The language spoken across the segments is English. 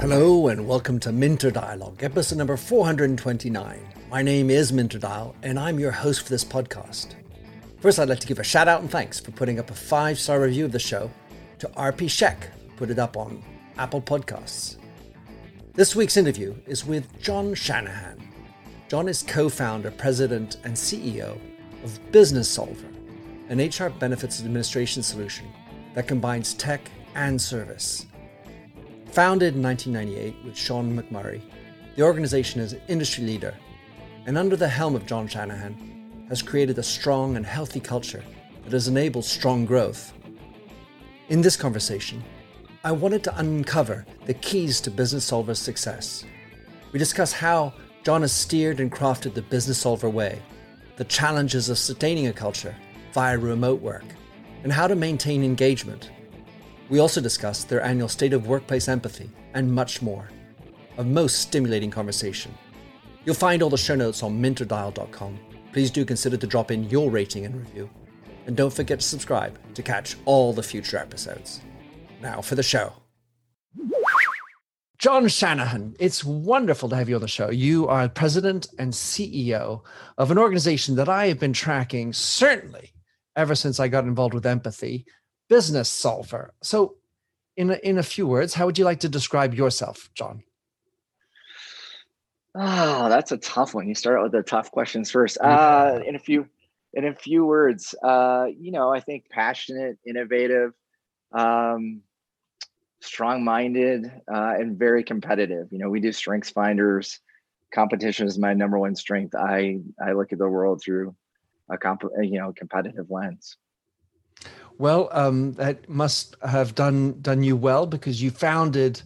Hello and welcome to Minter Dialogue, episode number 429. My name is Minter Dial and I'm your host for this podcast. First, I'd like to give a shout out and thanks for putting up a five star review of the show to RP Sheck, put it up on Apple Podcasts. This week's interview is with Jon Shanahan. Jon is co founder, president, and CEO of Businessolver, an HR benefits administration solution that combines tech and service. Founded in 1998 with Sean McMurray, the organization is an industry leader and, under the helm of Jon Shanahan, has created a strong and healthy culture that has enabled strong growth. In this conversation, I wanted to uncover the keys to Businessolver's success. We discuss how Jon has steered and crafted the Businessolver way, the challenges of sustaining a culture via remote work, and how to maintain engagement we also discuss their annual State of Workplace Empathy and much more. A most stimulating conversation. You'll find all the show notes on minterdial.com. Please do consider to drop in your rating and review. And don't forget to subscribe to catch all the future episodes. Now for the show. Jon Shanahan, it's wonderful to have you on the show. You are president and CEO of an organization that I have been tracking certainly ever since I got involved with empathy Businessolver. So, in a, in a few words, how would you like to describe yourself, Jon? Oh, that's a tough one. You start out with the tough questions first. Uh, in a few, in a few words, uh, you know, I think passionate, innovative, um, strong-minded, uh, and very competitive. You know, we do strengths finders. Competition is my number one strength. I I look at the world through a comp, you know, competitive lens. Well, um, that must have done done you well because you founded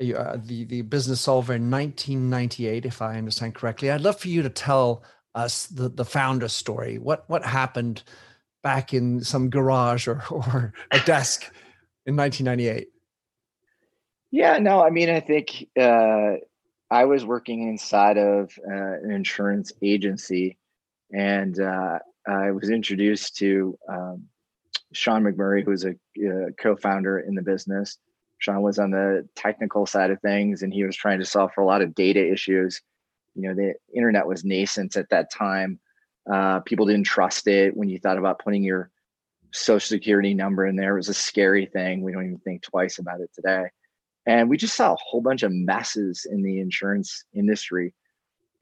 uh, the the business solver in 1998, if I understand correctly. I'd love for you to tell us the the founder story. What what happened back in some garage or or a desk in 1998? Yeah, no, I mean, I think uh, I was working inside of uh, an insurance agency, and uh, I was introduced to um, Sean McMurray, who's a, a co-founder in the business. Sean was on the technical side of things, and he was trying to solve for a lot of data issues. You know, the internet was nascent at that time. Uh, people didn't trust it. When you thought about putting your social security number in there, it was a scary thing. We don't even think twice about it today. And we just saw a whole bunch of messes in the insurance industry.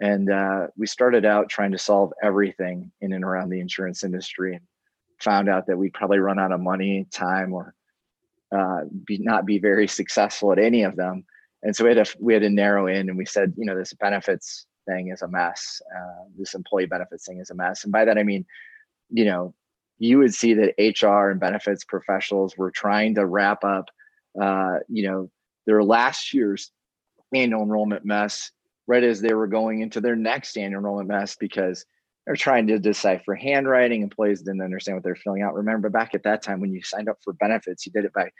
And uh, we started out trying to solve everything in and around the insurance industry. And found out that we'd probably run out of money, time, or uh, be not be very successful at any of them. And so we had to we had to narrow in, and we said, you know, this benefits thing is a mess. Uh, this employee benefits thing is a mess. And by that I mean, you know, you would see that HR and benefits professionals were trying to wrap up, uh, you know, their last year's annual enrollment mess right as they were going into their next annual enrollment mess because they're trying to decipher handwriting. Employees didn't understand what they're filling out. Remember back at that time when you signed up for benefits, you did it by you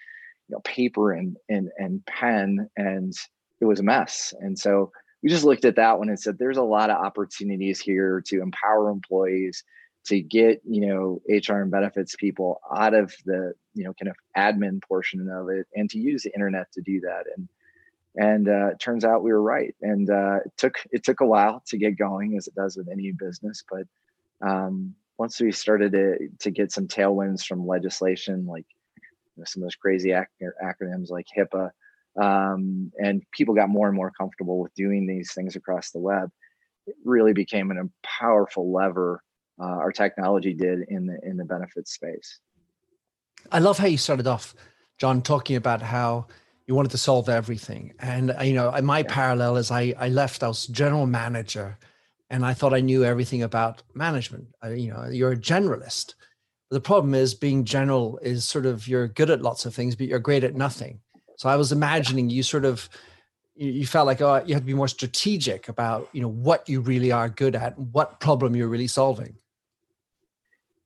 know paper and and and pen, and it was a mess. And so we just looked at that one and said, there's a lot of opportunities here to empower employees to get you know HR and benefits people out of the you know kind of admin portion of it and to use the internet to do that. And and uh, it turns out we were right and uh, it took it took a while to get going as it does with any business but um, once we started to, to get some tailwinds from legislation like you know, some of those crazy ac- acronyms like hipaa um, and people got more and more comfortable with doing these things across the web it really became an, a powerful lever uh, our technology did in the in the benefits space. I love how you started off jon talking about how you wanted to solve everything. And uh, you know, my yeah. parallel is I I left. I was general manager, and I thought I knew everything about management. I, you know, you're a generalist. The problem is being general is sort of you're good at lots of things, but you're great at nothing. So I was imagining you sort of you felt like oh you had to be more strategic about you know what you really are good at what problem you're really solving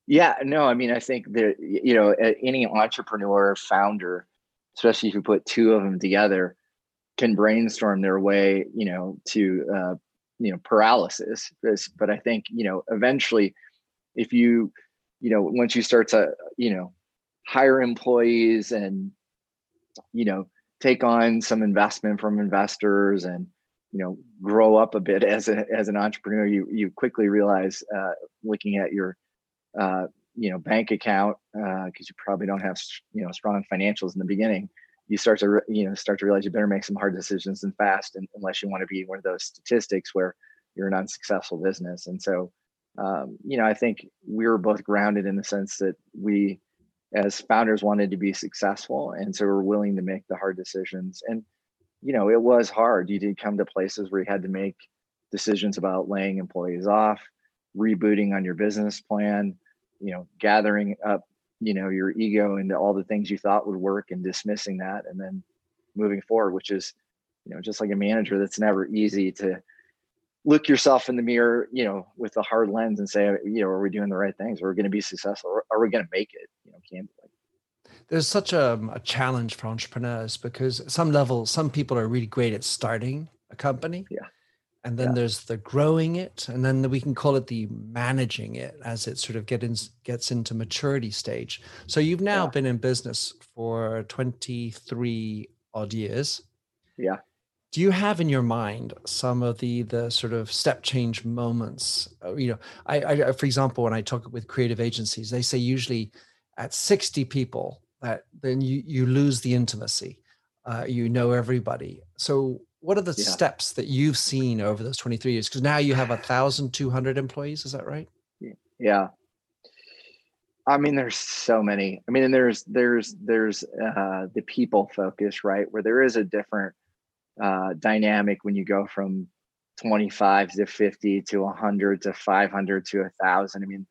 yeah no i mean i think that you know any entrepreneur founder especially if you put two of them together, can brainstorm their way, you know, to uh, you know paralysis. But I think you know eventually, if you you know once you start to you know hire employees and you know take on some investment from investors and you know grow up a bit as a, as an entrepreneur you you quickly realize uh, looking at your uh, you know bank account because uh, you probably don't have you know strong financials in the beginning you start to you know start to realize you better make some hard decisions and fast and, unless you want to be one of those statistics where you're an unsuccessful business. And so um, you know i think we were both grounded in the sense that we as founders wanted to be successful and so we're willing to make the hard decisions. And you know it was hard. You did come to places where you had to make decisions about laying employees off rebooting on your business plan you know gathering up you know your ego into all the things you thought would work and dismissing that and then moving forward which is you know just like a manager that's never easy to look yourself in the mirror you know with a hard lens and say you know are we doing the right things? Are we going to be successful? Or are we going to make it? You know candidly. There's such a, um, a challenge for entrepreneurs because at some level some people are really great at starting a company. Yeah and then yeah. there's the growing it and then we can call it the managing it as it sort of get in, gets into maturity stage. So you've now yeah. been in business for 23 odd years. Yeah. Do you have in your mind some of the the sort of step change moments? Uh, you know I, I for example when i talk with creative agencies they say usually at 60 people that then you you lose the intimacy. Uh, you know everybody. So what are the yeah. steps that you've seen over those 23 years? Because now you have a thousand two hundred employees is that right? Yeah. I mean there's so many. I mean and there's there's there's uh the people focus right? Where there is a different uh dynamic when you go from 25 to 50 to 100 to 500 to 1000 i mean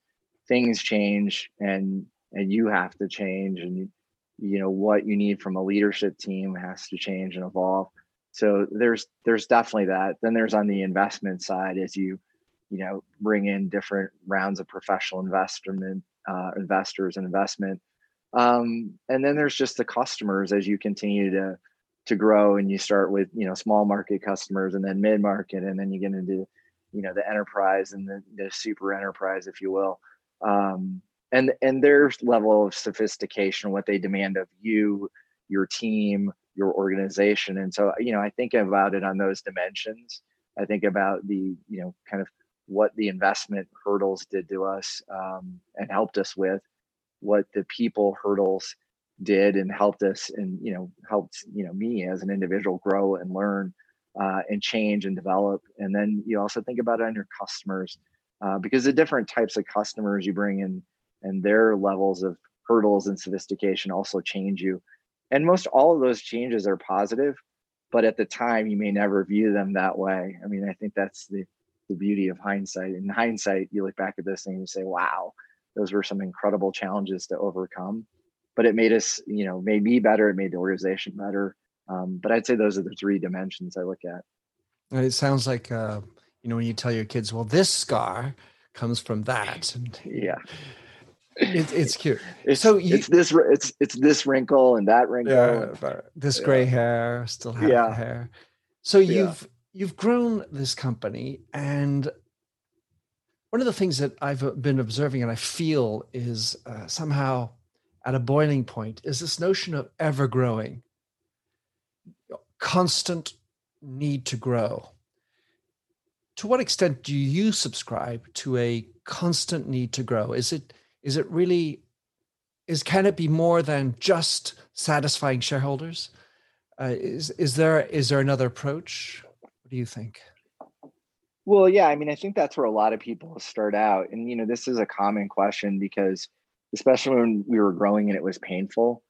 things change and and you have to change and you know what you need from a leadership team has to change and evolve so there's there's definitely that. Then there's on the investment side as you you know bring in different rounds of professional investment uh, investors and investment. Um, and then there's just the customers as you continue to to grow and you start with you know small market customers and then mid market and then you get into you know the enterprise and the, the super enterprise if you will. Um, and and their level of sophistication what they demand of you your team your organization. And so you know i think about it on those dimensions. I think about the you know kind of what the investment hurdles did to us um, and helped us with what the people hurdles did and helped us and you know helped you know me as an individual grow and learn uh, and change and develop. And then you also think about it on your customers uh, because the different types of customers you bring in and their levels of hurdles and sophistication also change you and most all of those changes are positive but at the time you may never view them that way. I mean i think that's the the beauty of hindsight. In hindsight you look back at this thing and you say wow those were some incredible challenges to overcome. But it made us you know made me better it made the organization better. Um, but i'd say those are the three dimensions i look at. And it sounds like uh, you know when you tell your kids well this scar comes from that and yeah it's, it's cute. It's, so you, it's this it's it's this wrinkle and that wrinkle. Yeah, this gray hair, still have yeah. hair. So you've yeah. you've grown this company, and one of the things that I've uh, been observing and I feel is uh, somehow at a boiling point is this notion of ever growing, constant need to grow. To what extent do you subscribe to a constant need to grow? Is it is it really is can it be more than just satisfying shareholders? Uh, is is there is there another approach? What do you think? Well yeah i mean i think that's where a lot of people start out and you know this is a common question because especially when we were growing and it was painful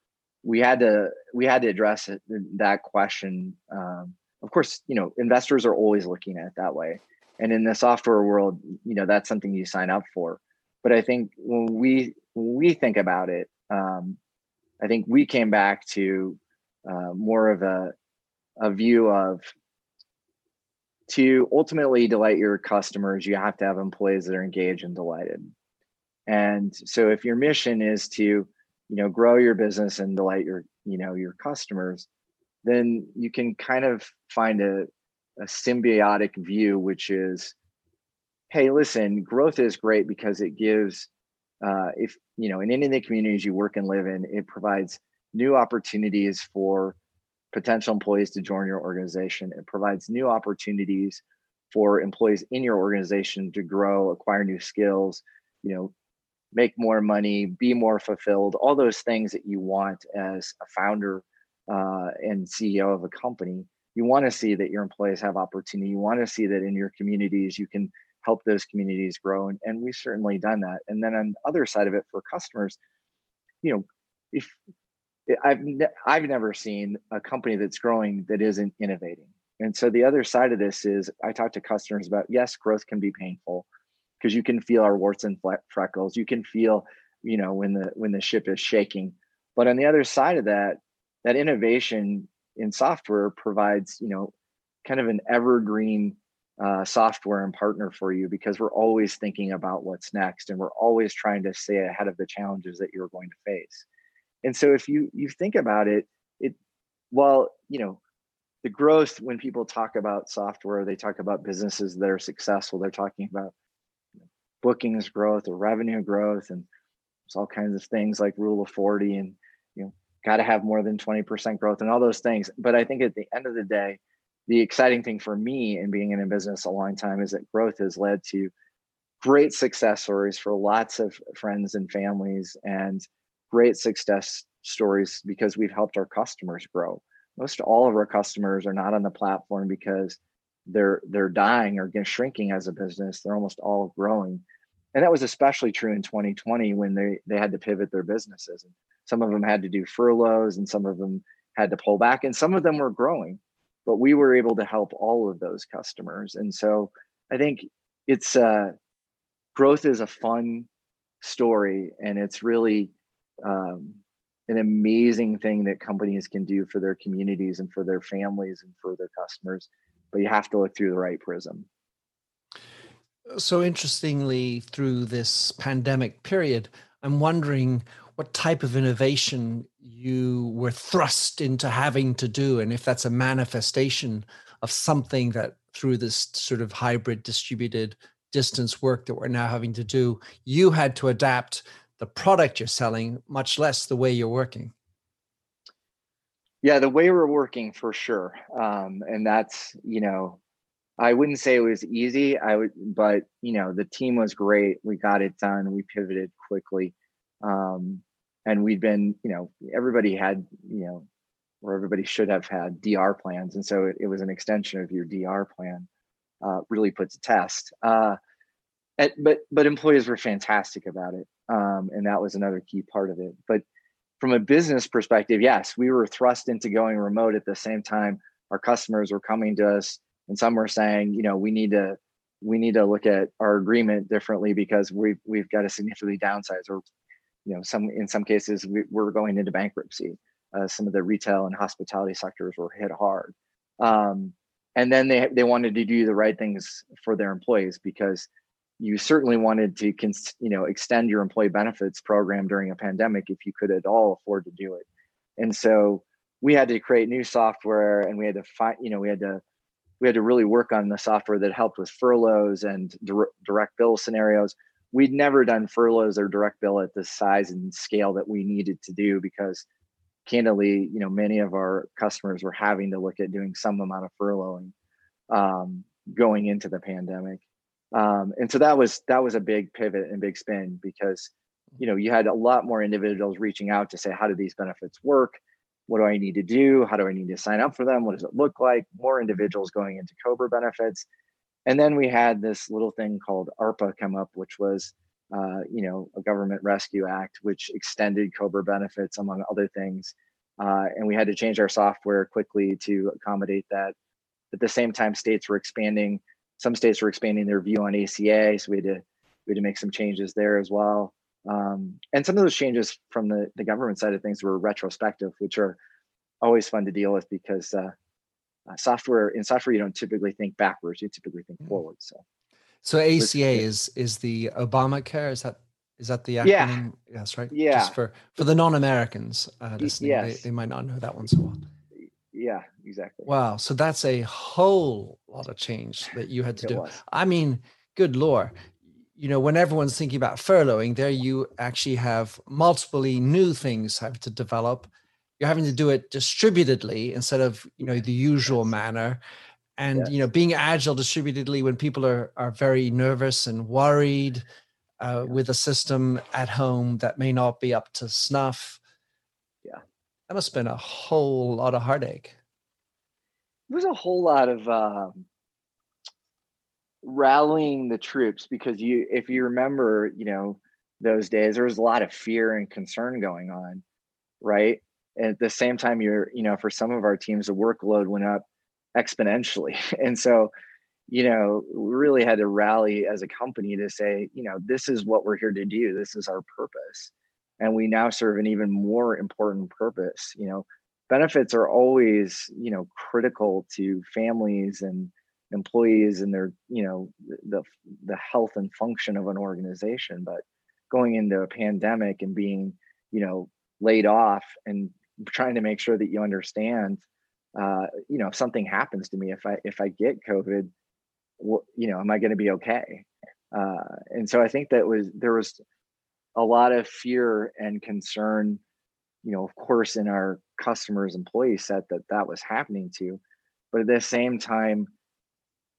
we had to we had to address it, that question um, of course you know investors are always looking at it that way and in the software world you know that's something you sign up for but I think when we when we think about it, um, I think we came back to uh, more of a a view of to ultimately delight your customers, you have to have employees that are engaged and delighted. And so if your mission is to, you know, grow your business and delight your, you know, your customers, then you can kind of find a, a symbiotic view, which is hey, listen, growth is great because it gives uh, if you know in any of the communities you work and live in, it provides new opportunities for potential employees to join your organization. It provides new opportunities for employees in your organization to grow, acquire new skills, you know, make more money, be more fulfilled, all those things that you want as a founder uh, and CEO of a company. You want to see that your employees have opportunity. You want to see that in your communities you can help those communities grow, and, and we've certainly done that. And then on the other side of it, for customers, you know, if eh, I've ne- I've never seen a company that's growing that isn't innovating. And so the other side of this is I talk to customers about yes, growth can be painful because you can feel our warts and freckles. You can feel, you know, when the when the ship is shaking. But on the other side of that, that innovation in software provides, you know, kind of an evergreen uh, software and partner for you because we're always thinking about what's next and we're always trying to stay ahead of the challenges that you're going to face. And so if you you think about it, it well, you know, the growth when people talk about software, they talk about businesses that are successful. They're talking about bookings growth or revenue growth, and there's all kinds of things like rule of 40 and you know, got to have more than 20% growth and all those things. But I think at the end of the day, the exciting thing for me in being in a business a long time is that growth has led to great success stories for lots of friends and families and great success stories because we've helped our customers grow. Most all of our customers are not on the platform because they're they're dying or shrinking as a business. They're almost all growing. And that was especially true in 2020 when they they had to pivot their businesses. And some of them had to do furloughs and some of them had to pull back and some of them were growing. But we were able to help all of those customers. And so I think it's uh growth is a fun story and it's really um, an amazing thing that companies can do for their communities and for their families and for their customers but you have to look through the right prism so interestingly through this pandemic period i'm wondering what type of innovation you were thrust into having to do and if that's a manifestation of something that through this sort of hybrid distributed distance work that we're now having to do you had to adapt the product you're selling, much less the way you're working. Yeah, the way we're working for sure. Um, and that's, you know, I wouldn't say it was easy. I would, but you know, the team was great. We got it done. We pivoted quickly. Um, and we'd been, you know, everybody had, you know, or everybody should have had DR plans. And so it, it was an extension of your DR plan, uh, really put to test. Uh, at, but but employees were fantastic about it um, and that was another key part of it but from a business perspective yes we were thrust into going remote at the same time our customers were coming to us and some were saying you know we need to we need to look at our agreement differently because we've we've got to significantly downsize or you know some in some cases we, we're going into bankruptcy uh, some of the retail and hospitality sectors were hit hard. Um, and then they they wanted to do the right things for their employees because you certainly wanted to you know extend your employee benefits program during a pandemic if you could at all afford to do it. And so we had to create new software and we had to find you know we had to we had to really work on the software that helped with furloughs and direct bill scenarios we'd never done furloughs or direct bill at the size and scale that we needed to do because candidly you know many of our customers were having to look at doing some amount of furloughing um, going into the pandemic. Um, and so that was that was a big pivot and big spin because you know you had a lot more individuals reaching out to say how do these benefits work? What do i need to do? How do i need to sign up for them? What does it look like? More individuals going into cobra benefits and then we had this little thing called arpa come up which was uh, you know a government rescue act which extended cobra benefits among other things uh, and we had to change our software quickly to accommodate that at the same time states were expanding some states were expanding their view on ACA, so we had to we had to make some changes there as well. Um, and some of those changes from the, the government side of things were retrospective, which are always fun to deal with because uh, uh, software in software you don't typically think backwards; you typically think mm. forward. So, so ACA is is the Obamacare. Is that is that the acronym? Yeah. Yes, right. Yeah. Just for for the non-Americans uh, listening, yes. they, they might not know that one so well yeah, exactly. Wow. So that's a whole lot of change that you had to it do. Was. I mean, good lord. you know, when everyone's thinking about furloughing, there you actually have multiple new things have to develop. You're having to do it distributedly instead of, you know, the usual manner. And, you know, being agile distributedly when people are, are very nervous and worried uh, with a system at home that may not be up to snuff. Yeah. That must have been a whole lot of heartache. It was a whole lot of um, rallying the troops because you if you remember you know those days there was a lot of fear and concern going on right at the same time you're you know for some of our teams the workload went up exponentially. And so you know we really had to rally as a company to say you know this is what we're here to do. This is our purpose. And we now serve an even more important purpose you know. Benefits are always you know critical to families and employees and their you know the the health and function of an organization. But going into a pandemic and being you know laid off and trying to make sure that you understand uh, you know if something happens to me if i if i get covid what, you know am i going to be okay uh, and so i think that was there was a lot of fear and concern you know of course in our customers employee set that that was happening to but at the same time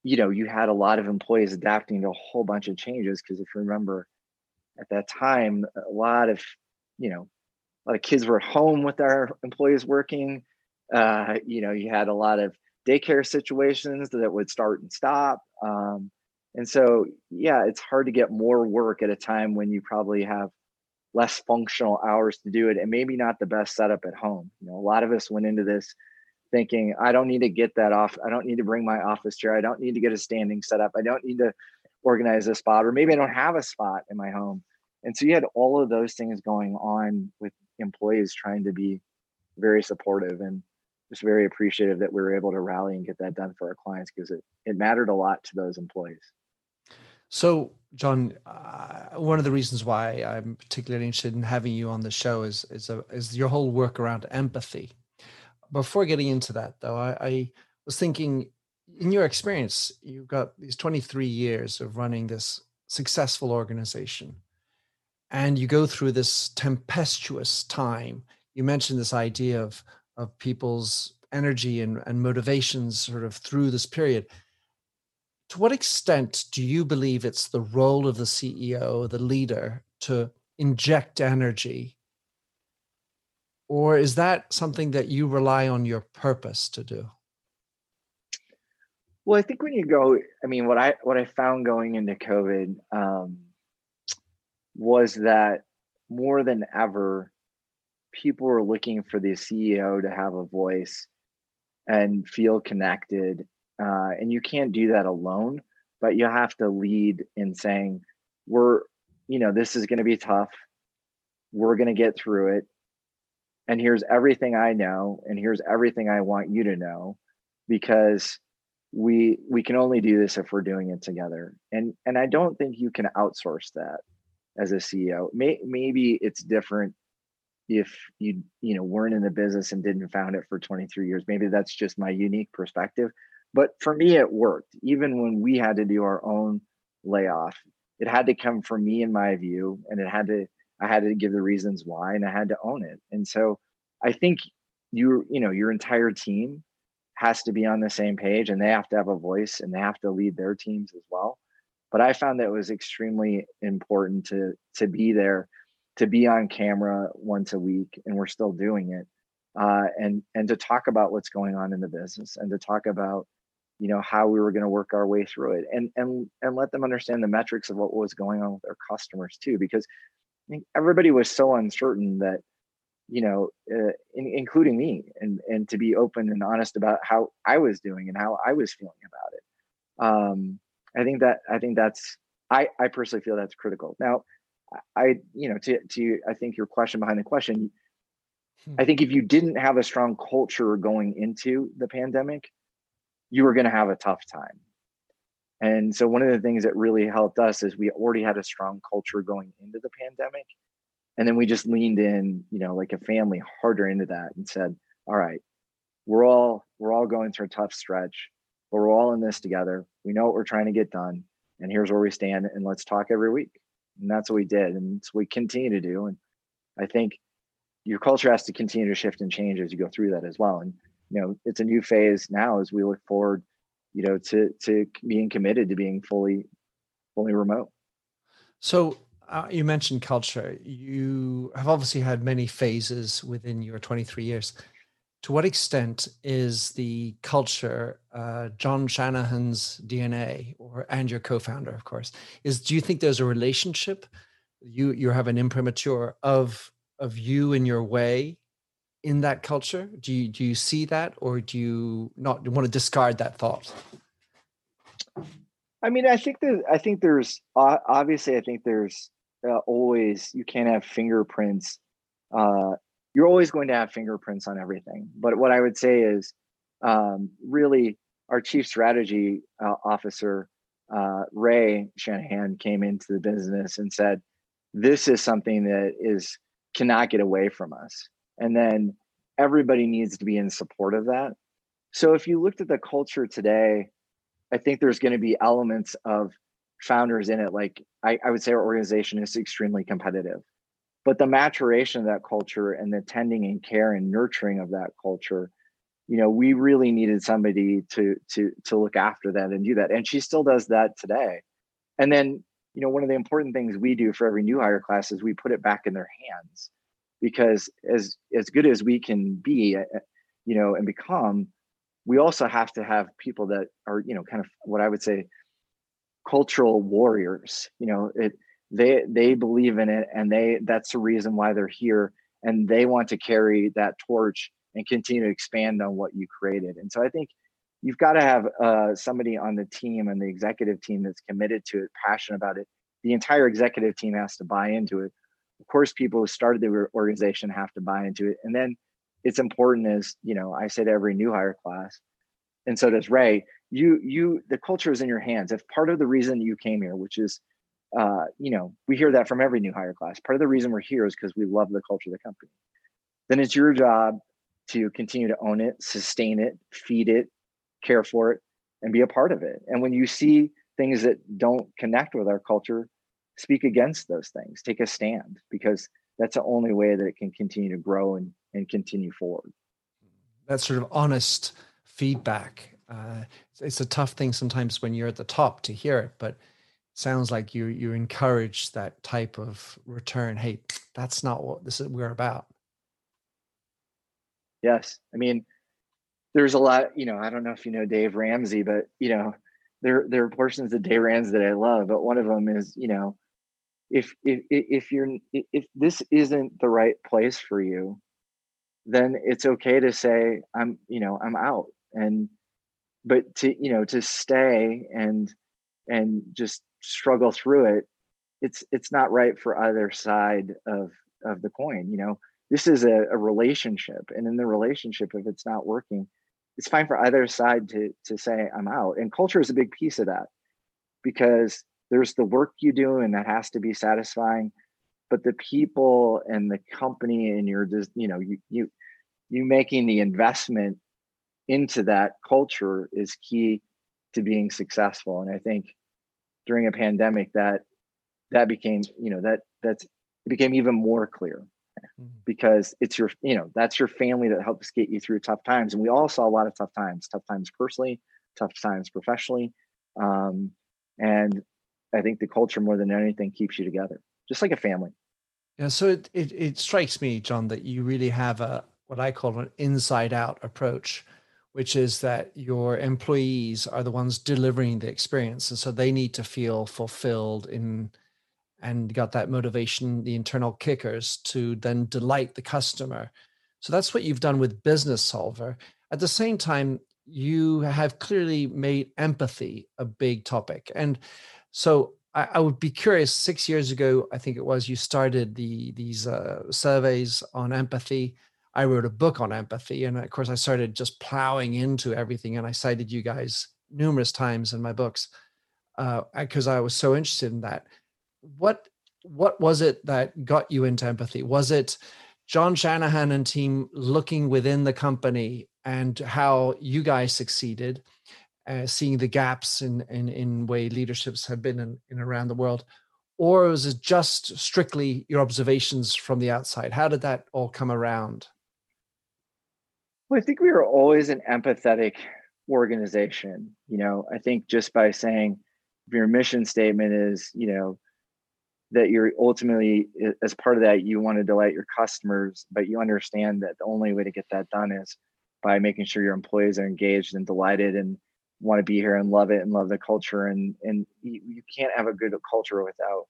you know, you had a lot of employees adapting to a whole bunch of changes. Because if you remember, at that time, a lot of, you know, a lot of kids were at home with their employees working. Uh, you know, you had a lot of daycare situations that would start and stop. Um, and so, yeah, it's hard to get more work at a time when you probably have less functional hours to do it and maybe not the best setup at home. You know, a lot of us went into this thinking I don't need to get that off. I don't need to bring my office chair. I don't need to get a standing setup. I don't need to organize a spot, or maybe I don't have a spot in my home. And so you had all of those things going on with employees trying to be very supportive and just very appreciative that we were able to rally and get that done for our clients because it, it mattered a lot to those employees. So, Jon, uh, one of the reasons why I'm particularly interested in having you on the show is is, a, is your whole work around empathy before getting into that though, I, I was thinking in your experience, you've got these 23 years of running this successful organization and you go through this tempestuous time. You mentioned this idea of, of people's energy and, and motivations sort of through this period. To what extent do you believe it's the role of the CEO, the leader, to inject energy or is that something that you rely on your purpose to do well i think when you go i mean what i what i found going into covid um, was that more than ever people were looking for the ceo to have a voice and feel connected. Uh, and you can't do that alone but you have to lead in saying we're you know this is going to be tough. We're going to get through it. And here's everything I know and here's everything I want you to know because we we can only do this if we're doing it together. And and I don't think you can outsource that as a CEO May, maybe it's different if you you know weren't in the business and didn't found it for 23 years maybe that's just my unique perspective but for me it worked even when we had to do our own layoff it had to come from me in my view and it had to I had to give the reasons why and I had to own it. And so I think you, you know, your entire team has to be on the same page and they have to have a voice and they have to lead their teams as well. But I found that it was extremely important to to be there, to be on camera once a week, and we're still doing it. Uh, and and to talk about what's going on in the business and to talk about you know how we were going to work our way through it and and and let them understand the metrics of what was going on with our customers too because think everybody was so uncertain that you know uh, in, including me and and to be open and honest about how i was doing and how i was feeling about it um i think that i think that's i i personally feel that's critical now i you know to to i think your question behind the question hmm. i think if you didn't have a strong culture going into the pandemic you were going to have a tough time and so one of the things that really helped us is we already had a strong culture going into the pandemic. And then we just leaned in, you know, like a family harder into that and said, all right, we're all we're all going through a tough stretch, but we're all in this together. We know what we're trying to get done. and here's where we stand and let's talk every week and that's what we did and we continue to do and i think your culture has to continue to shift and change as you go through that as well and you know it's a new phase now as we look forward you know to to being committed to being fully fully remote so uh, you mentioned culture you have obviously had many phases within your 23 years to what extent is the culture uh, Jon Shanahan's DNA, or and your co-founder, of course, is? Do you think there's a relationship? You you have an imprimatur of of you and your way in that culture. Do you do you see that, or do you not want to discard that thought? I mean, I think that I think there's obviously I think there's uh, always you can't have fingerprints uh, you're always going to have fingerprints on everything. But what I would say is um, really our chief strategy uh, officer, uh, Rae Shanahan, came into the business and said, this is something that is cannot get away from us. And then everybody needs to be in support of that. So if you looked at the culture today, I think there's going to be elements of founders in it. Like I, I would say our organization is extremely competitive but the maturation of that culture and the tending and care and nurturing of that culture you know we really needed somebody to to to look after that and do that and she still does that today. And then you know one of the important things we do for every new hire class is we put it back in their hands because as as good as we can be eh, eh, you know and become we also have to have people that are you know kind of what i would say cultural warriors you know it they they believe in it and they that's the reason why they're here. And they want to carry that torch and continue to expand on what you created. And so i think you've got to have uh, somebody on the team and the executive team that's committed to it passionate about it. The entire executive team has to buy into it. Of course people who started the organization have to buy into it. And then it's important as you know i say to every new hire class and so does rae. You you the culture is in your hands. If part of the reason you came here which is uh, you know, we hear that from every new hire class. Part of the reason we're here is because we love the culture of the company. Then it's your job to continue to own it, sustain it, feed it, care for it, and be a part of it. And when you see things that don't connect with our culture, speak against those things, take a stand, because that's the only way that it can continue to grow and, and continue forward. That sort of honest feedback. Uh, it's a tough thing sometimes when you're at the top to hear it, but sounds like you you encourage that type of return hey that's not what this is we're about. Yes. I mean there's a lot you know i don't know if you know dave ramsey but you know there there are portions of dave ramsey that i love but one of them is you know if if if you're if this isn't the right place for you then it's okay to say i'm you know i'm out and but to you know to stay and and just struggle through it it's it's not right for either side of of the coin you know? This is a, a relationship and in the relationship if it's not working it's fine for either side to to say i'm out. And culture is a big piece of that because there's the work you do and that has to be satisfying but the people and the company and your just you know you you you making the investment into that culture is key to being successful. And i think during a pandemic that that became you know that that's it became even more clear. Mm-hmm. because it's your you know that's your family that helps get you through tough times. And we all saw a lot of tough times tough times personally tough times professionally. Um, and i think the culture more than anything keeps you together just like a family. Yeah so it, it, it strikes me jon that you really have a what i call an inside out approach which is that your employees are the ones delivering the experience. And so they need to feel fulfilled in and got that motivation the internal kickers to then delight the customer. So that's what you've done with Businessolver. At the same time you have clearly made empathy a big topic. And so I, I would be curious six years ago i think it was you started the these uh, surveys on empathy I wrote a book on empathy. And of course, I started just plowing into everything. And I cited you guys numerous times in my books because uh, I was so interested in that. What what was it that got you into empathy? Was it Jon Shanahan and team looking within the company and how you guys succeeded? uh, seeing the gaps in, in in way leaderships have been in, in around the world, or was it just strictly your observations from the outside? How did that all come around? Well, I think we were always an empathetic organization. You know, I think just by saying your mission statement is, you know, that you're ultimately as part of that you want to delight your customers but you understand that the only way to get that done is by making sure your employees are engaged and delighted and want to be here and love it and love the culture and and you, you can't have a good culture without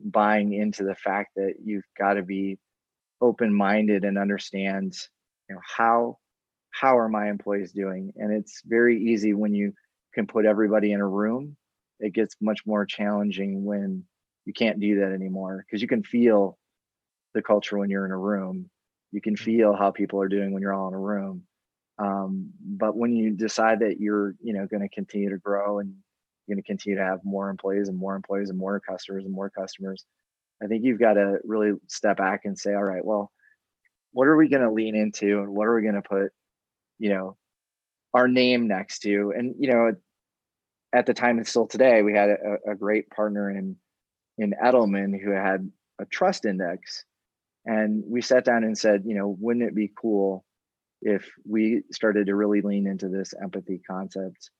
buying into the fact that you've got to be open-minded and understand you know how how are my employees doing? And it's very easy when you can put everybody in a room. It gets much more challenging when you can't do that anymore because you can feel the culture when you're in a room. You can mm-hmm. feel how people are doing when you're all in a room. Um, but when you decide that you're you know going to continue to grow and you're going to continue to have more employees and more employees and more customers and more customers i think you've got to really step back and say all right well what are we going to lean into and what are we going to put you know our name next to? And you know at the time and still today we had a, a great partner in in edelman who had a trust index. And we sat down and said you know wouldn't it be cool if we started to really lean into this empathy concept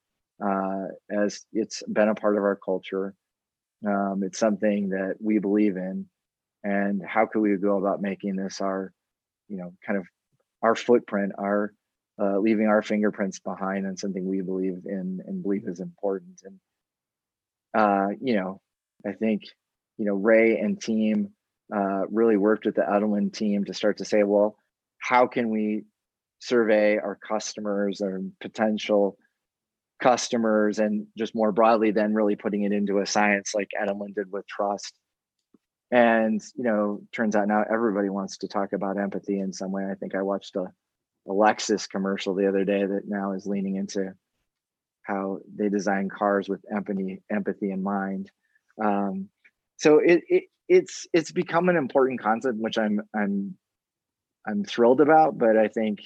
uh, as it's been a part of our culture. Um, it's something that we believe in, and how could we go about making this our, you know, kind of our footprint, our uh, leaving our fingerprints behind on something we believe in and believe is important. And uh, you know, I think you know Rae and team uh, really worked with the Edelman team to start to say, well, how can we survey our customers or potential customers and just more broadly then really putting it into a science like Edelman did with trust. And you know, turns out now everybody wants to talk about empathy in some way. I think I watched a, a Lexus commercial the other day that now is leaning into how they design cars with empathy empathy in mind. Um, so it, it it's it's become an important concept, which I'm I'm I'm thrilled about. But I think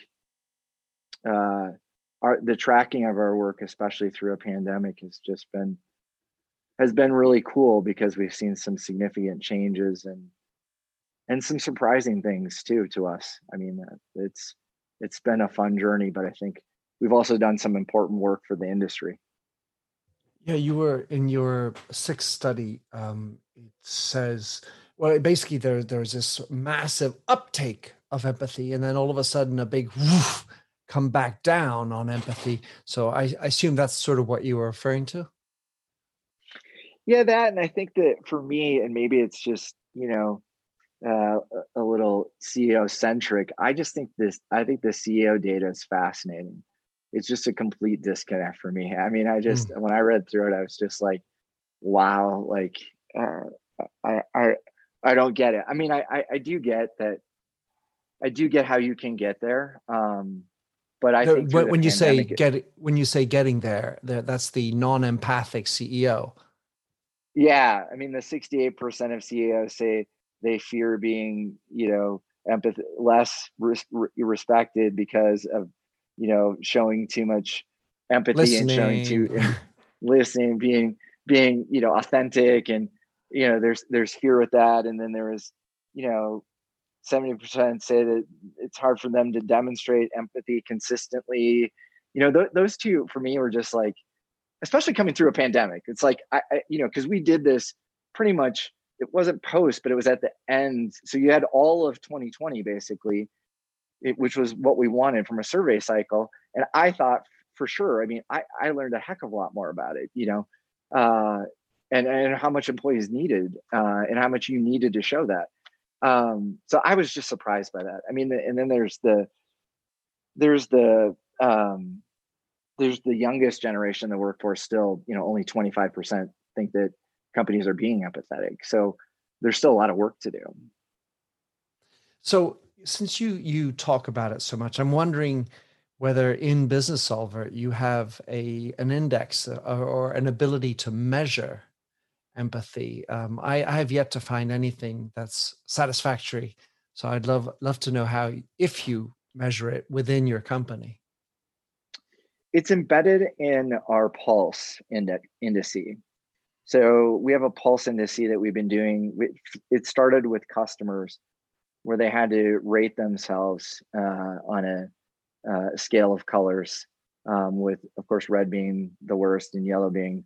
uh, our the tracking of our work, especially through a pandemic, has just been has been really cool because we've seen some significant changes and and some surprising things too to us. I mean, uh, it's it's been a fun journey, but I think we've also done some important work for the industry. Yeah, you were in your sixth study. Um, it says, well, basically there there's this massive uptake of empathy, and then all of a sudden a big woof, come back down on empathy. So I, I assume that's sort of what you were referring to. Yeah, that, and I think that for me, and maybe it's just you know uh, a little CEO centric. I just think this. I think the CEO data is fascinating. It's just a complete disconnect for me. I mean, I just mm. when I read through it, I was just like, wow, like uh, I I I don't get it. I mean, I, I I do get that. I do get how you can get there. Um, but I think when you say get when you say getting there, that's the non-empathic CEO. Yeah, I mean the 68% of CEOs say they fear being, you know, empath less res- respected because of, you know, showing too much empathy listening. and showing too listening, being being, you know, authentic and you know, there's there's fear with that and then there is, you know, 70% say that it's hard for them to demonstrate empathy consistently. You know, th- those two for me were just like, especially coming through a pandemic. It's like, I, I you know, because we did this pretty much, it wasn't post, but it was at the end. So you had all of 2020 basically, it, which was what we wanted from a survey cycle. And I thought for sure, I mean, I, I learned a heck of a lot more about it, you know, uh, and, and how much employees needed uh, and how much you needed to show that um, so I was just surprised by that. I mean, and then there's the there's the um, there's the youngest generation in the workforce still. You know, only 25 percent think that companies are being empathetic. So there's still a lot of work to do. So since you you talk about it so much, I'm wondering whether in Businessolver you have a an index or, or an ability to measure empathy. Um, I, I have yet to find anything that's satisfactory. So I'd love love to know how if you measure it within your company. It's embedded in our pulse index. So we have a pulse indice that we've been doing. It started with customers where they had to rate themselves uh, on a, uh, scale of colors, um, with of course red being the worst and yellow being,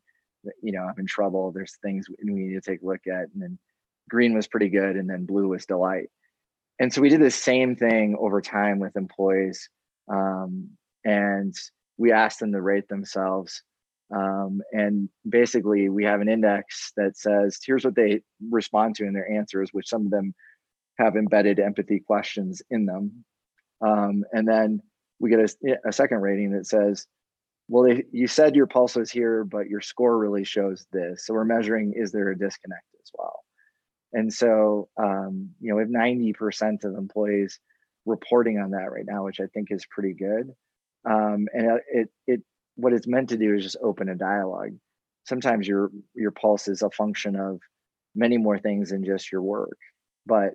you know, I'm in trouble. There's things we need to take a look at, and then green was pretty good, and then blue was delight. And so we did the same thing over time with employees, um, and we asked them to rate themselves. Um, and basically, we have an index that says here's what they respond to in their answers, which some of them have embedded empathy questions in them. Um, and then we get a, a, second rating that says, well, they, you said your pulse was here, but your score really shows this. So we're measuring is there a disconnect as well? And so, um, you know, we have 90% of employees reporting on that right now, which I think is pretty good. Um, and it, it, what it's meant to do is just open a dialogue. Sometimes your your pulse is a function of many more things than just your work, but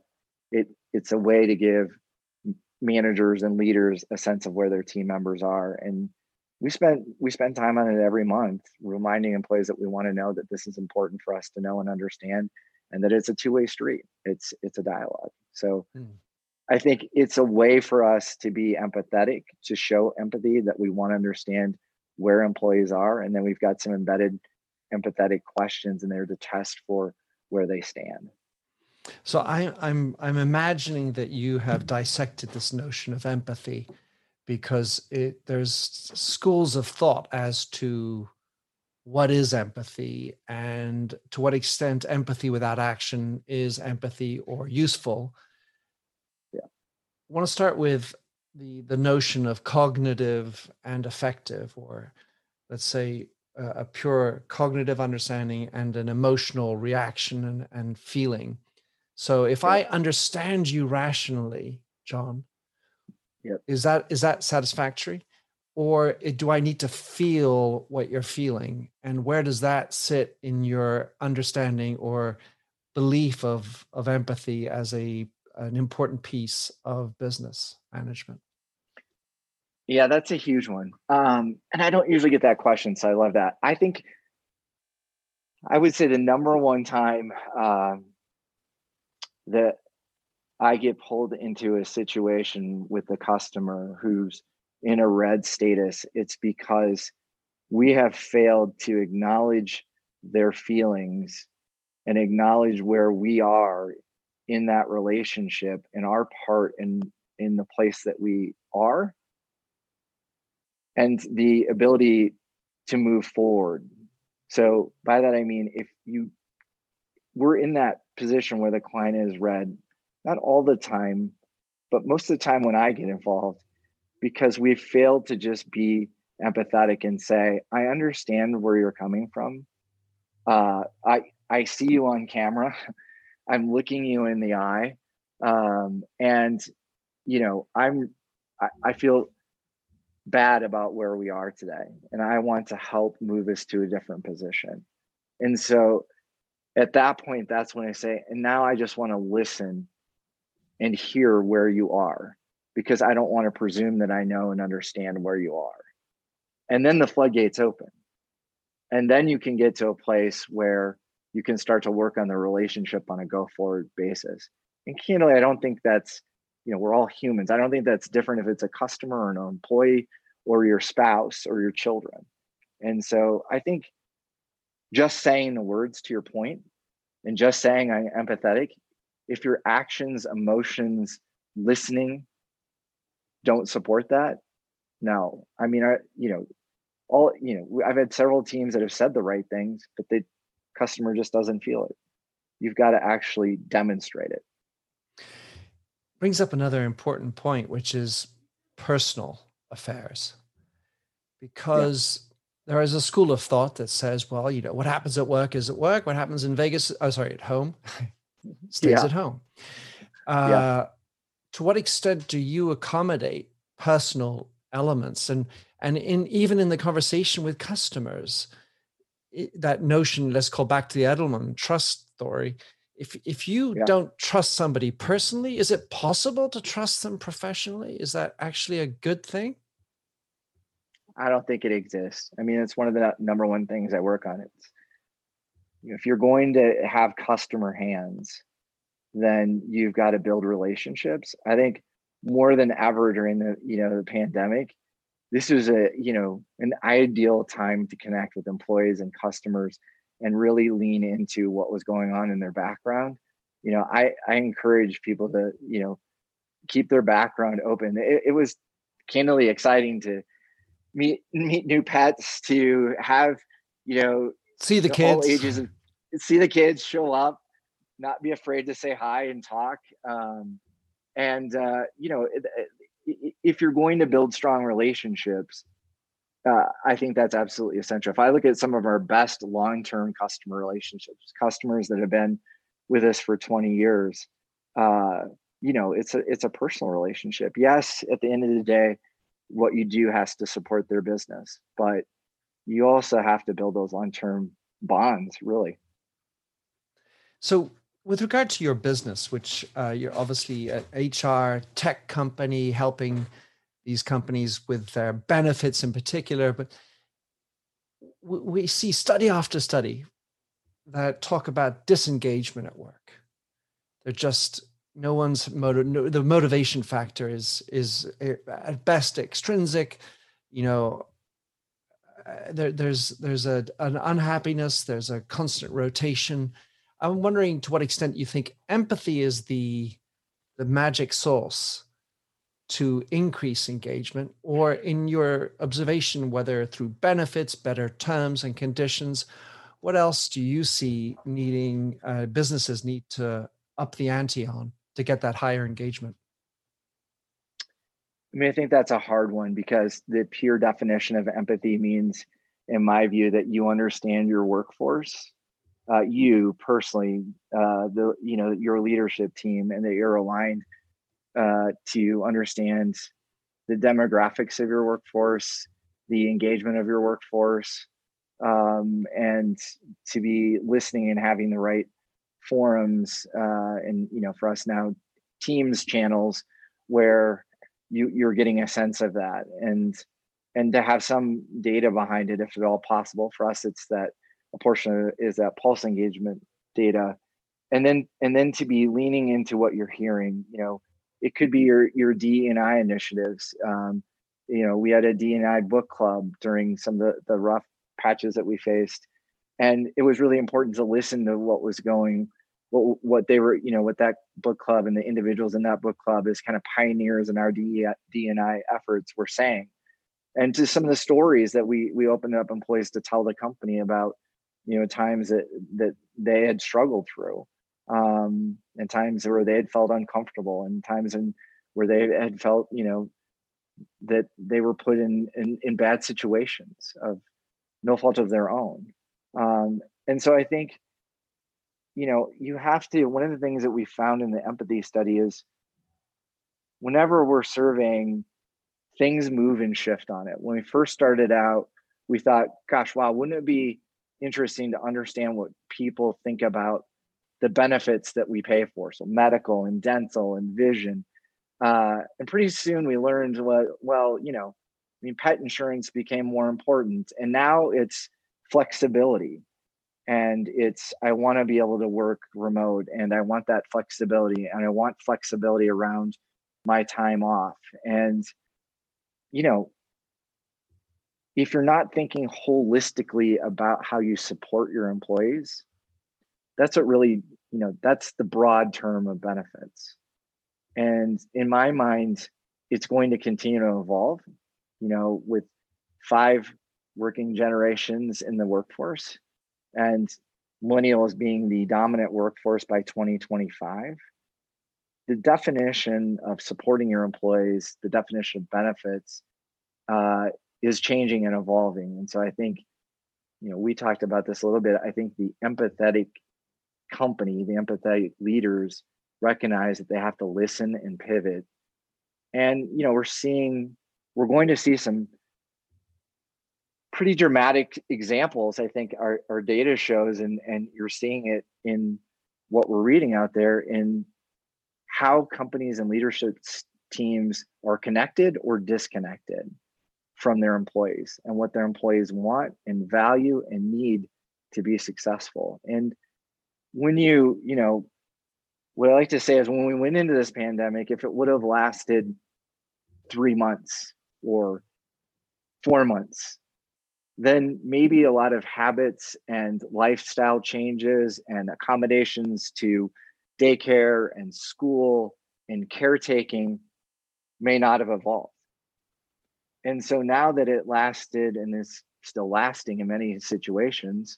it it's a way to give managers and leaders a sense of where their team members are and we spend we spend time on it every month reminding employees that we want to know that this is important for us to know and understand and that it's a two-way street it's it's a dialogue so hmm. I think it's a way for us to be empathetic to show empathy that we want to understand where employees are and then we've got some embedded empathetic questions in there to test for where they stand so I, I'm I'm imagining that you have dissected this notion of empathy because it, there's schools of thought as to what is empathy and to what extent empathy without action is empathy or useful. Want to start with the the notion of cognitive and affective, or let's say a pure cognitive understanding and an emotional reaction and, and feeling. So if I understand you rationally, Jon, yep. is that is that satisfactory? Or do I need to feel what you're feeling? And where does that sit in your understanding or belief of, of empathy as a an important piece of business management? Yeah, that's a huge one. Um, and I don't usually get that question, so I love that. I think I would say the number one time um, that I get pulled into a situation with a customer who's in a red status, it's because we have failed to acknowledge their feelings and acknowledge where we are in that relationship and our part in in the place that we are and the ability to move forward so by that i mean if you we're in that position where the client is red, not all the time, but most of the time when I get involved, because we fail to just be empathetic and say, I understand where you're coming from. Uh, I I see you on camera. I'm looking you in the eye. Um, and you know, I'm I, I feel bad about where we are today. And I want to help move us to a different position. And so at that point, that's when I say, and now I just want to listen and hear where you are because I don't want to presume that I know and understand where you are. And then the floodgates open. And then you can get to a place where you can start to work on the relationship on a go forward basis. And candidly, I don't think that's, you know, we're all humans. I don't think that's different if it's a customer or an employee or your spouse or your children. And so I think just saying the words to your point and just saying I'm empathetic, if your actions, emotions, listening don't support that, no. I mean, I, you know, all, you know, I've had several teams that have said the right things, but the customer just doesn't feel it. You've got to actually demonstrate it. Brings up another important point, which is personal affairs. Because there is a school of thought that says, well, you know, what happens at work is at work. What happens in Vegas, oh, sorry, at home, stays yeah. at home. Uh, yeah. To what extent do you accommodate personal elements and and in even in the conversation with customers, that notion, let's call back to the Edelman trust story. If if you yeah. don't trust somebody personally, is it possible to trust them professionally? Is that actually a good thing? I don't think it exists. I mean, it's one of the number one things I work on. It's if you're going to have customer hands, then you've got to build relationships. I think more than ever during the you know the pandemic, this was a you know an ideal time to connect with employees and customers and really lean into what was going on in their background. You know, I I encourage people to you know keep their background open. It, it was candidly exciting to meet meet new pets, to have you know see the, the kids, ages, of, see the kids show up, not be afraid to say hi and talk. Um, and uh, you know, if you're going to build strong relationships, uh, I think that's absolutely essential. If I look at some of our best long-term customer relationships, customers that have been with us for 20 years, uh, you know, it's a it's a personal relationship. Yes, at the end of the day, what you do has to support their business, but you also have to build those long-term bonds, really. So, with regard to your business, which uh, you're obviously an HR tech company helping these companies with their benefits in particular, but we see study after study that talk about disengagement at work. They're just no one's motive. No, the motivation factor is is eh, at best extrinsic. You know, uh, there, there's there's a an unhappiness. There's a constant rotation I'm wondering to what extent you think empathy is the the magic source to increase engagement, or in your observation, whether through benefits, better terms and conditions, what else do you see needing uh, businesses need to up the ante on to get that higher engagement? I mean, I think that's a hard one because the pure definition of empathy means, in my view, that you understand your workforce uh, you personally, uh, the you know your leadership team, and that you're aligned uh, to understand the demographics of your workforce, the engagement of your workforce, um, and to be listening and having the right forums uh, and you know for us now teams channels where you you're getting a sense of that. And and to have some data behind it if at all possible for us it's that a portion of it is that pulse engagement data. And then and then to be leaning into what you're hearing you know it could be your your d&i initiatives. Um, you know we had a d&i book club during some of the, the rough patches that we faced. And it was really important to listen to what was going what what they were you know what that book club and the individuals in that book club as kind of pioneers in our d&i efforts were saying. And to some of the stories that we we opened up employees to tell the company about you know times that that they had struggled through um and times where they had felt uncomfortable and times in where they had felt you know that they were put in in, in bad situations of no fault of their own. Um and so i think you know you have to one of the things that we found in the empathy study is whenever we're surveying things move and shift on it. When we first started out we thought gosh wow wouldn't it be interesting to understand what people think about the benefits that we pay for. So medical and dental and vision. Uh, and pretty soon we learned what, well, you know, I mean, pet insurance became more important. And now it's flexibility. And it's, I want to be able to work remote and I want that flexibility and I want flexibility around my time off. And, you know, if you're not thinking holistically about how you support your employees, that's what really, you know, that's the broad term of benefits. And in my mind, it's going to continue to evolve, you know, with five working generations in the workforce and millennials being the dominant workforce by 2025 the definition of supporting your employees the definition of benefits uh, is changing and evolving. And so I think, you know, we talked about this a little bit. I think the empathetic company, the empathetic leaders recognize that they have to listen and pivot. And, you know, we're seeing, we're going to see some pretty dramatic examples. I think our, our data shows, and, and you're seeing it in what we're reading out there in how companies and leadership teams are connected or disconnected from their employees and what their employees want and value and need to be successful. And when you, you know, what I like to say is when we went into this pandemic, if it would have lasted three months or four months, then maybe a lot of habits and lifestyle changes and accommodations to daycare and school and caretaking may not have evolved. And so now that it lasted and is still lasting in many situations,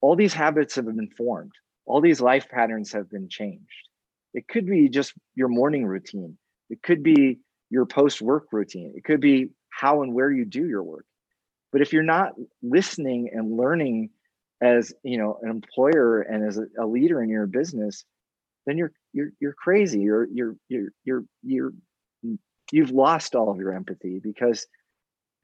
all these habits have been formed, all these life patterns have been changed. It could be just your morning routine, it could be your post work routine, it could be how and where you do your work. But if you're not listening and learning as you know an employer and as a, leader in your business, then you're you're you're crazy. You're you're you're you're you're you've lost all of your empathy because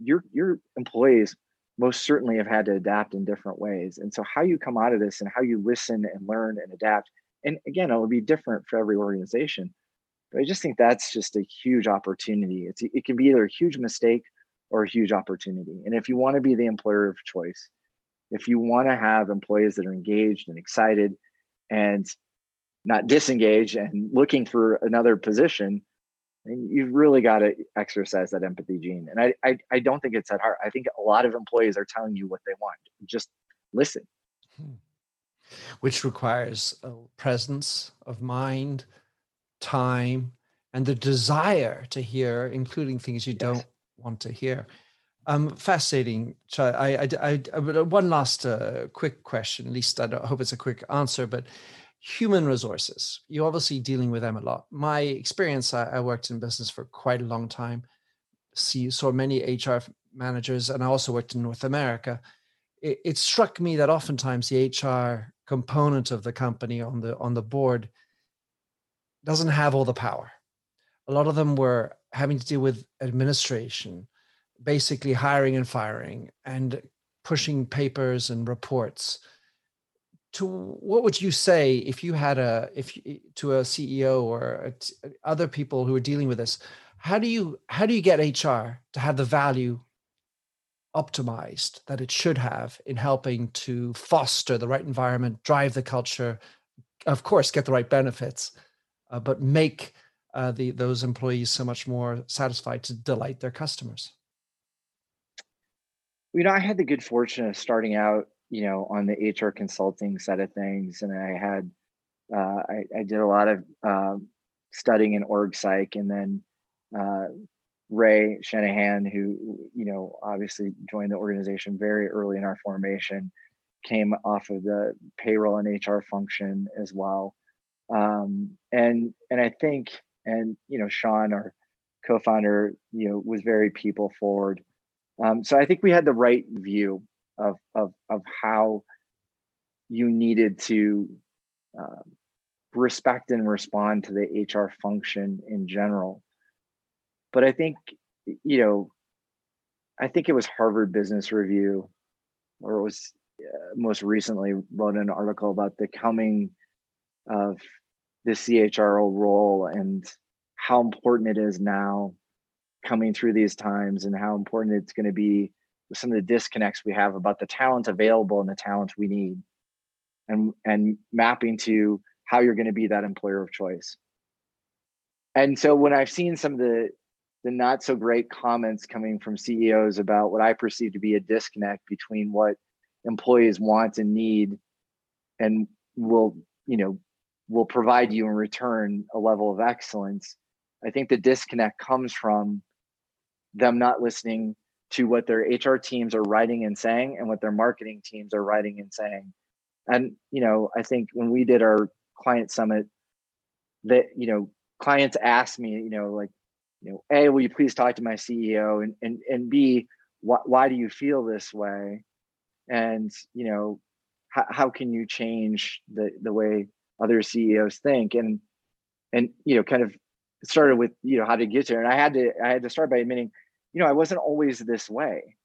your your employees most certainly have had to adapt in different ways. And so how you come out of this and how you listen and learn and adapt, and again, it will be different for every organization. But I just think that's just a huge opportunity. It's it can be either a huge mistake or a huge opportunity. And if you want to be the employer of choice, if you want to have employees that are engaged and excited and not disengaged and looking for another position, and you've really got to exercise that empathy gene. And I, I, I don't think it's that hard. I think a lot of employees are telling you what they want. Just listen. Hmm. Which requires a presence of mind, time, and the desire to hear, including things you yes. don't want to hear. Um, fascinating. I, I, I, I, one last uh, quick question. At least I hope it's a quick answer. But human resources. You're obviously dealing with them a lot. My experience, I, I worked in business for quite a long time. See, saw many HR managers, and I also worked in North America. It, it struck me that oftentimes the HR component of the company on the on the board doesn't have all the power. A lot of them were having to deal with administration, basically hiring and firing, and pushing papers and reports to what would you say if you had a if to a ceo or other people who are dealing with this how do you how do you get hr to have the value optimized that it should have in helping to foster the right environment drive the culture of course get the right benefits uh, but make uh, the those employees so much more satisfied to delight their customers? You know i had the good fortune of starting out you know, on the HR consulting side of things, and I had uh, I, I, did a lot of uh, studying in org psych, and then uh, Rae Shanahan, who you know obviously joined the organization very early in our formation, came off of the payroll and HR function as well, um, and and I think and you know Sean, our co-founder, you know, was very people forward. Um, so I think we had the right view of of of how you needed to uh, respect and respond to the HR function in general. But I think you know, I think it was Harvard Business Review, or it was uh, most recently wrote an article about the coming of the CHRO role and how important it is now coming through these times and how important it's going to be some of the disconnects we have about the talent available and the talent we need. And and mapping to how you're going to be that employer of choice. And so when i've seen some of the the not so great comments coming from ceos about what i perceive to be a disconnect between what employees want and need and will you know will provide you in return a level of excellence i think the disconnect comes from them not listening to what their HR teams are writing and saying and what their marketing teams are writing and saying. And you know, I think when we did our client summit, that you know, clients asked me, you know, like, you know, A, will you please talk to my CEO? And and and B, why why do you feel this way? And you know, how, how can you change the the way other CEOs think? And and you know, kind of started with you know how to get there. And I had to I had to start by admitting you know, I wasn't always this way.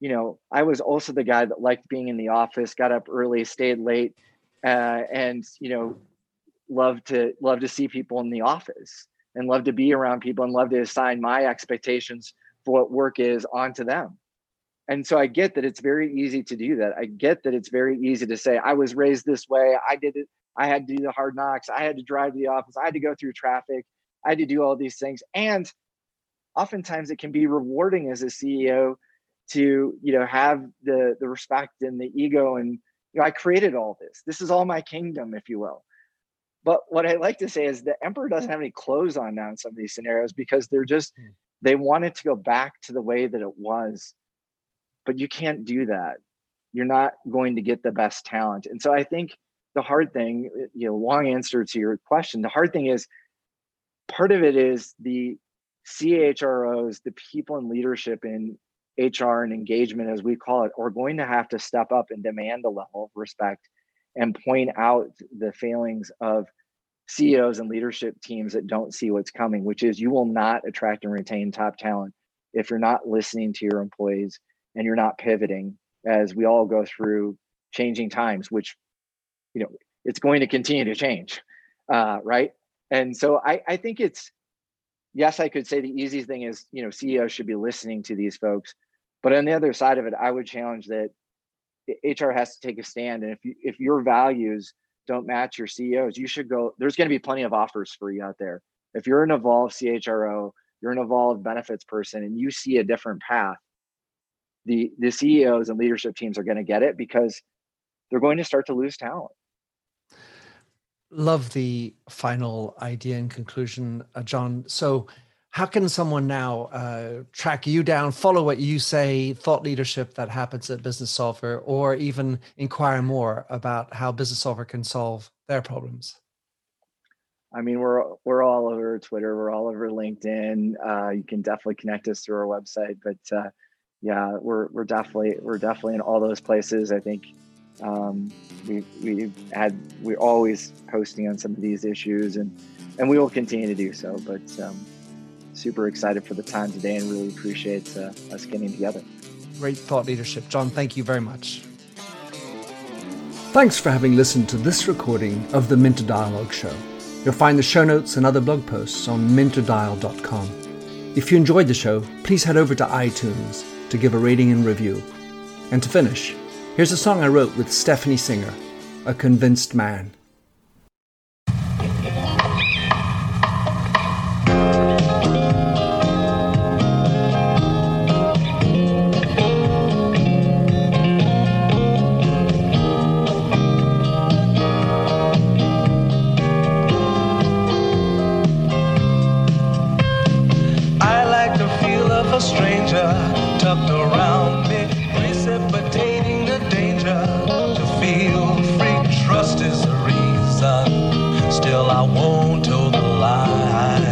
You know, I was also the guy that liked being in the office, got up early, stayed late, uh, and you know, loved to love to see people in the office and love to be around people and love to assign my expectations for what work is onto them. And so I get that it's very easy to do that. I get that it's very easy to say, I was raised this way. I did it. I had to do the hard knocks. I had to drive to the office. I had to go through traffic. I had to do all these things. And oftentimes it can be rewarding as a CEO to, you know, have the the respect and the ego and you know, I created all this. This is all my kingdom, if you will. But what I like to say is the emperor doesn't have any clothes on now in some of these scenarios because they're just mm. they want it to go back to the way that it was. But you can't do that. You're not going to get the best talent. And so I think the hard thing, you know, long answer to your question, the hard thing is part of it is the CHROs, the people in leadership in HR and engagement, as we call it, are going to have to step up and demand a level of respect and point out the failings of CEOs and leadership teams that don't see what's coming, which is you will not attract and retain top talent if you're not listening to your employees and you're not pivoting as we all go through changing times, which, you know, it's going to continue to change. Uh, right. And so I, I think it's, yes, I could say the easiest thing is, you know, CEOs should be listening to these folks. But on the other side of it, I would challenge that HR has to take a stand. And if you, if your values don't match your CEOs, you should go. There's going to be plenty of offers for you out there. If you're an evolved CHRO, you're an evolved benefits person, and you see a different path, the the CEOs and leadership teams are going to get it because they're going to start to lose talent. Love the final idea and conclusion, uh, Jon. So how can someone now uh, track you down, follow what you say, thought leadership that happens at Businessolver, or even inquire more about how Businessolver can solve their problems? I mean, we're we're all over Twitter, we're all over LinkedIn. Uh, you can definitely connect us through our website, but uh, yeah, we're we're definitely we're definitely in all those places. I think um, we we had we're always posting on some of these issues, and and we will continue to do so. But um, super excited for the time today and really appreciate uh, us getting together. Great thought leadership. Jon, thank you very much. Thanks for having listened to this recording of the Minter Dialogue Show. You'll find the show notes and other blog posts on minterdial.com. If you enjoyed the show, please head over to iTunes to give a rating and review. And to finish, here's a song I wrote with Stephanie Singer, A Convinced Man. told a lie.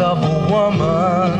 Of a woman.